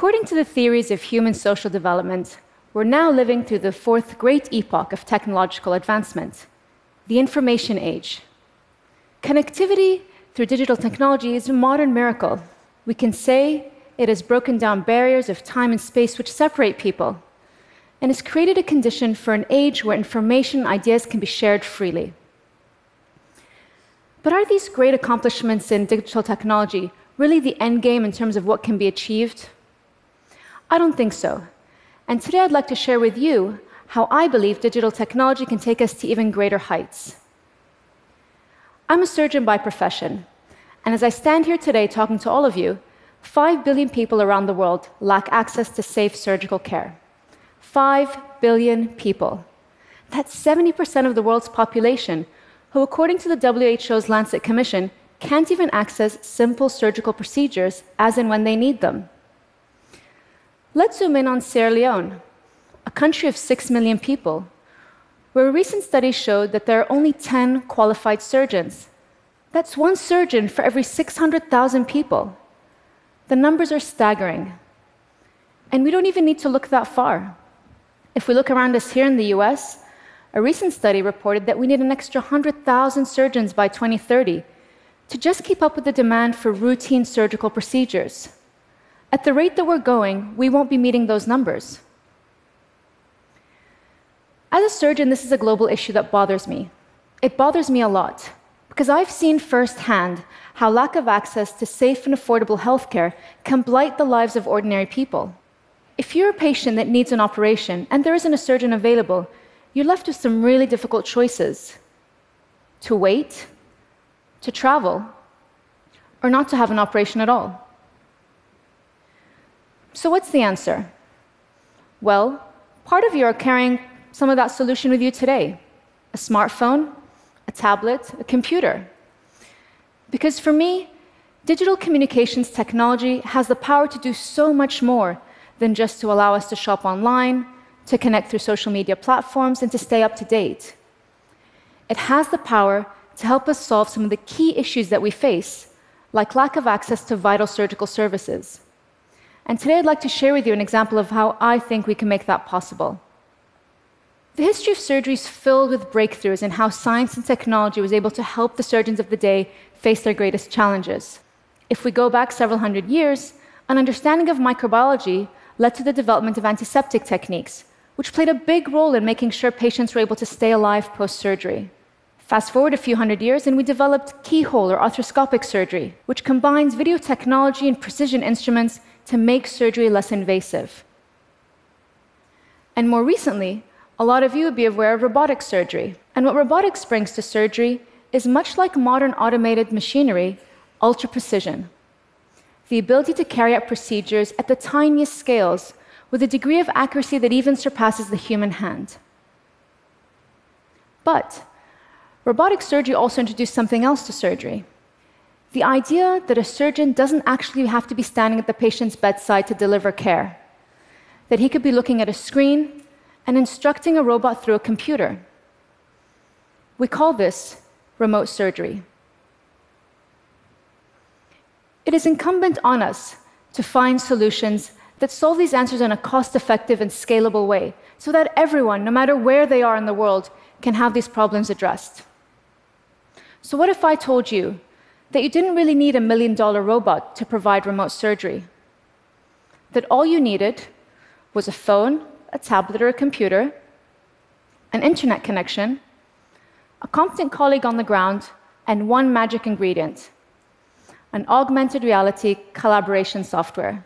According to the theories of human social development, we're now living through the fourth great epoch of technological advancement the information age. Connectivity through digital technology is a modern miracle. We can say it has broken down barriers of time and space which separate people and has created a condition for an age where information and ideas can be shared freely. But are these great accomplishments in digital technology really the end game in terms of what can be achieved? I don't think so. And today I'd like to share with you how I believe digital technology can take us to even greater heights. I'm a surgeon by profession, and as I stand here today talking to all of you, 5 billion people around the world lack access to safe surgical care. 5 billion people. That's 70% of the world's population, who, according to the WHO's Lancet Commission, can't even access simple surgical procedures as and when they need them. Let's zoom in on Sierra Leone, a country of 6 million people, where a recent study showed that there are only 10 qualified surgeons. That's one surgeon for every 600,000 people. The numbers are staggering. And we don't even need to look that far. If we look around us here in the US, a recent study reported that we need an extra 100,000 surgeons by 2030 to just keep up with the demand for routine surgical procedures. At the rate that we're going, we won't be meeting those numbers. As a surgeon, this is a global issue that bothers me. It bothers me a lot because I've seen firsthand how lack of access to safe and affordable healthcare can blight the lives of ordinary people. If you're a patient that needs an operation and there isn't a surgeon available, you're left with some really difficult choices to wait, to travel, or not to have an operation at all. So, what's the answer? Well, part of you are carrying some of that solution with you today a smartphone, a tablet, a computer. Because for me, digital communications technology has the power to do so much more than just to allow us to shop online, to connect through social media platforms, and to stay up to date. It has the power to help us solve some of the key issues that we face, like lack of access to vital surgical services. And today I'd like to share with you an example of how I think we can make that possible. The history of surgery is filled with breakthroughs in how science and technology was able to help the surgeons of the day face their greatest challenges. If we go back several hundred years, an understanding of microbiology led to the development of antiseptic techniques, which played a big role in making sure patients were able to stay alive post surgery. Fast forward a few hundred years, and we developed keyhole or arthroscopic surgery, which combines video technology and precision instruments to make surgery less invasive. And more recently, a lot of you would be aware of robotic surgery. And what robotics brings to surgery is much like modern automated machinery, ultra precision the ability to carry out procedures at the tiniest scales with a degree of accuracy that even surpasses the human hand. But robotic surgery also introduced something else to surgery the idea that a surgeon doesn't actually have to be standing at the patient's bedside to deliver care, that he could be looking at a screen and instructing a robot through a computer. We call this remote surgery. It is incumbent on us to find solutions that solve these answers in a cost effective and scalable way so that everyone, no matter where they are in the world, can have these problems addressed. So, what if I told you that you didn't really need a million dollar robot to provide remote surgery? That all you needed was a phone, a tablet, or a computer, an internet connection, a competent colleague on the ground, and one magic ingredient an augmented reality collaboration software.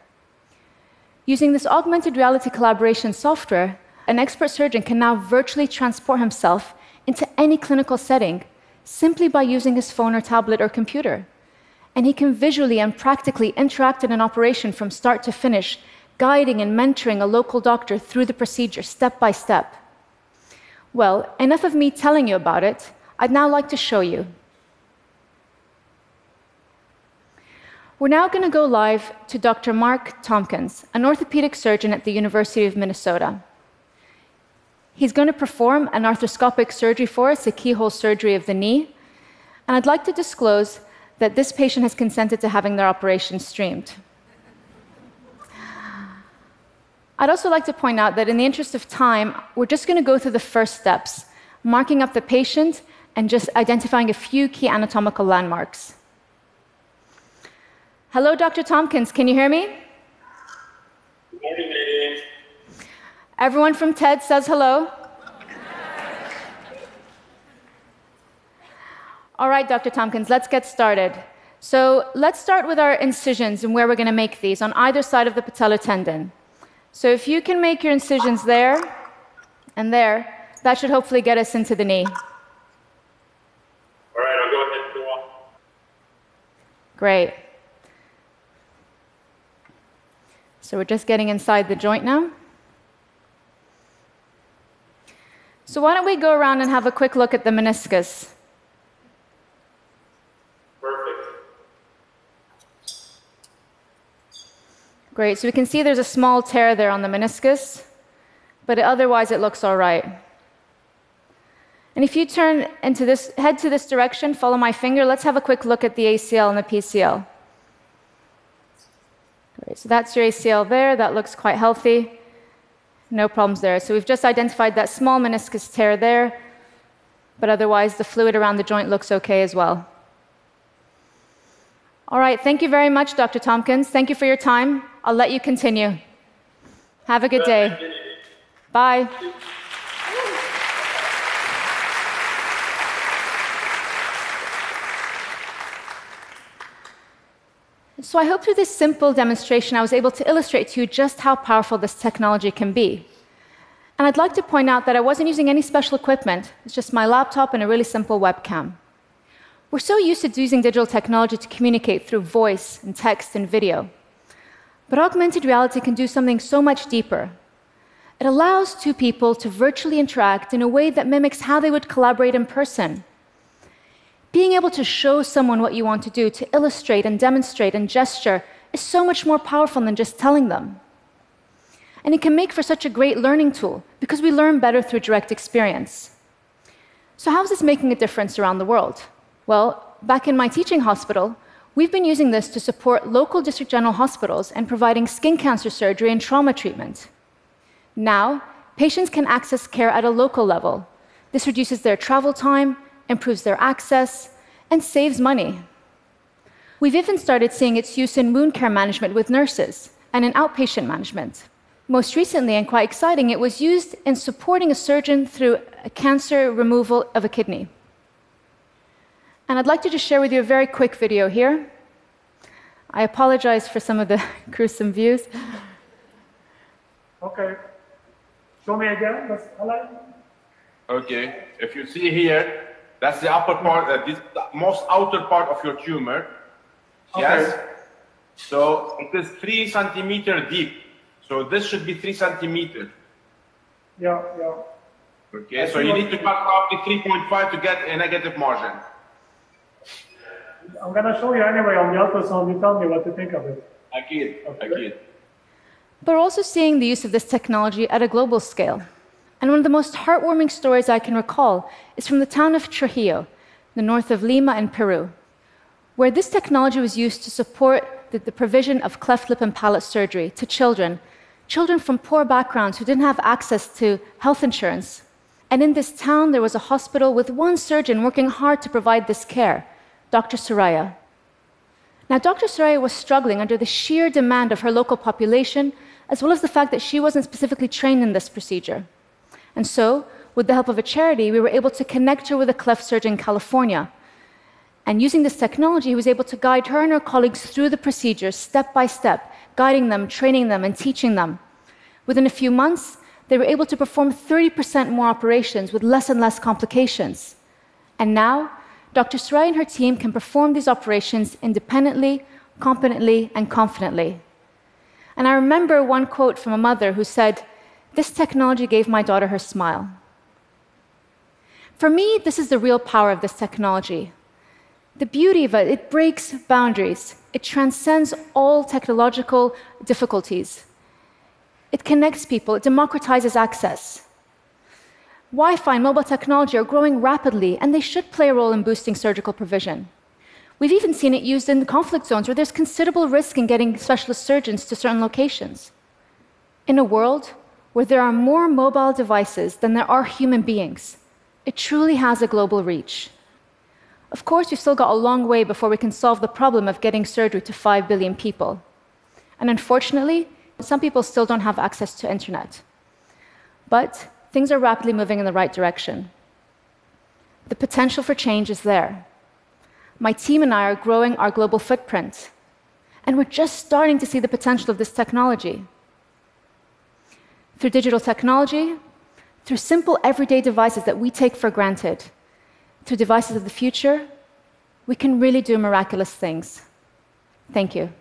Using this augmented reality collaboration software, an expert surgeon can now virtually transport himself into any clinical setting simply by using his phone or tablet or computer. And he can visually and practically interact in an operation from start to finish, guiding and mentoring a local doctor through the procedure step by step. Well, enough of me telling you about it. I'd now like to show you. We're now going to go live to Dr. Mark Tompkins, an orthopedic surgeon at the University of Minnesota. He's going to perform an arthroscopic surgery for us, a keyhole surgery of the knee. And I'd like to disclose that this patient has consented to having their operation streamed. I'd also like to point out that in the interest of time, we're just going to go through the first steps, marking up the patient and just identifying a few key anatomical landmarks. Hello, Dr. Tompkins, can you hear me? Everyone from TED says hello. All right, Dr. Tompkins, let's get started. So let's start with our incisions and where we're going to make these on either side of the patellar tendon. So if you can make your incisions there and there, that should hopefully get us into the knee. All right, I'll go ahead and go on. Great. So we're just getting inside the joint now. So why don't we go around and have a quick look at the meniscus? Perfect. Great. So we can see there's a small tear there on the meniscus, but otherwise it looks all right. And if you turn into this, head to this direction, follow my finger, let's have a quick look at the ACL and the PCL. Great. So that's your ACL there. That looks quite healthy. No problems there. So we've just identified that small meniscus tear there, but otherwise the fluid around the joint looks okay as well. All right, thank you very much, Dr. Tompkins. Thank you for your time. I'll let you continue. Have a good day. Bye. So, I hope through this simple demonstration, I was able to illustrate to you just how powerful this technology can be. And I'd like to point out that I wasn't using any special equipment, it's just my laptop and a really simple webcam. We're so used to using digital technology to communicate through voice and text and video. But augmented reality can do something so much deeper. It allows two people to virtually interact in a way that mimics how they would collaborate in person. Being able to show someone what you want to do, to illustrate and demonstrate and gesture, is so much more powerful than just telling them. And it can make for such a great learning tool because we learn better through direct experience. So, how is this making a difference around the world? Well, back in my teaching hospital, we've been using this to support local district general hospitals and providing skin cancer surgery and trauma treatment. Now, patients can access care at a local level. This reduces their travel time, improves their access, and saves money. We've even started seeing its use in wound care management with nurses and in outpatient management. Most recently, and quite exciting, it was used in supporting a surgeon through a cancer removal of a kidney. And I'd like to just share with you a very quick video here. I apologize for some of the gruesome views. Okay. Show me again. Let's. Okay, if you see here, that's the upper part, uh, this the most outer part of your tumor. Yes. So it is three centimeter deep. So this should be three centimeter. Yeah, yeah. Okay, so you need to cut off the 3.5 to get a negative margin. I'm gonna show you anyway on the ultrasound. You tell me what to think of it. Akid, Okay. akid. But we're also seeing the use of this technology at a global scale. And one of the most heartwarming stories I can recall is from the town of Trujillo, the north of Lima in Peru, where this technology was used to support the, the provision of cleft lip and palate surgery to children, children from poor backgrounds who didn't have access to health insurance. And in this town, there was a hospital with one surgeon working hard to provide this care, Dr. Soraya. Now, Dr. Soraya was struggling under the sheer demand of her local population, as well as the fact that she wasn't specifically trained in this procedure. And so, with the help of a charity, we were able to connect her with a cleft surgeon in California. And using this technology, he was able to guide her and her colleagues through the procedures step by step, guiding them, training them, and teaching them. Within a few months, they were able to perform 30% more operations with less and less complications. And now, Dr. Soraya and her team can perform these operations independently, competently, and confidently. And I remember one quote from a mother who said, This technology gave my daughter her smile. For me, this is the real power of this technology. The beauty of it, it breaks boundaries, it transcends all technological difficulties. It connects people, it democratizes access. Wi Fi and mobile technology are growing rapidly, and they should play a role in boosting surgical provision. We've even seen it used in conflict zones where there's considerable risk in getting specialist surgeons to certain locations. In a world where there are more mobile devices than there are human beings, it truly has a global reach. Of course, we've still got a long way before we can solve the problem of getting surgery to 5 billion people. And unfortunately, some people still don't have access to internet. But things are rapidly moving in the right direction. The potential for change is there. My team and I are growing our global footprint, and we're just starting to see the potential of this technology. Through digital technology, through simple everyday devices that we take for granted, through devices of the future, we can really do miraculous things. Thank you.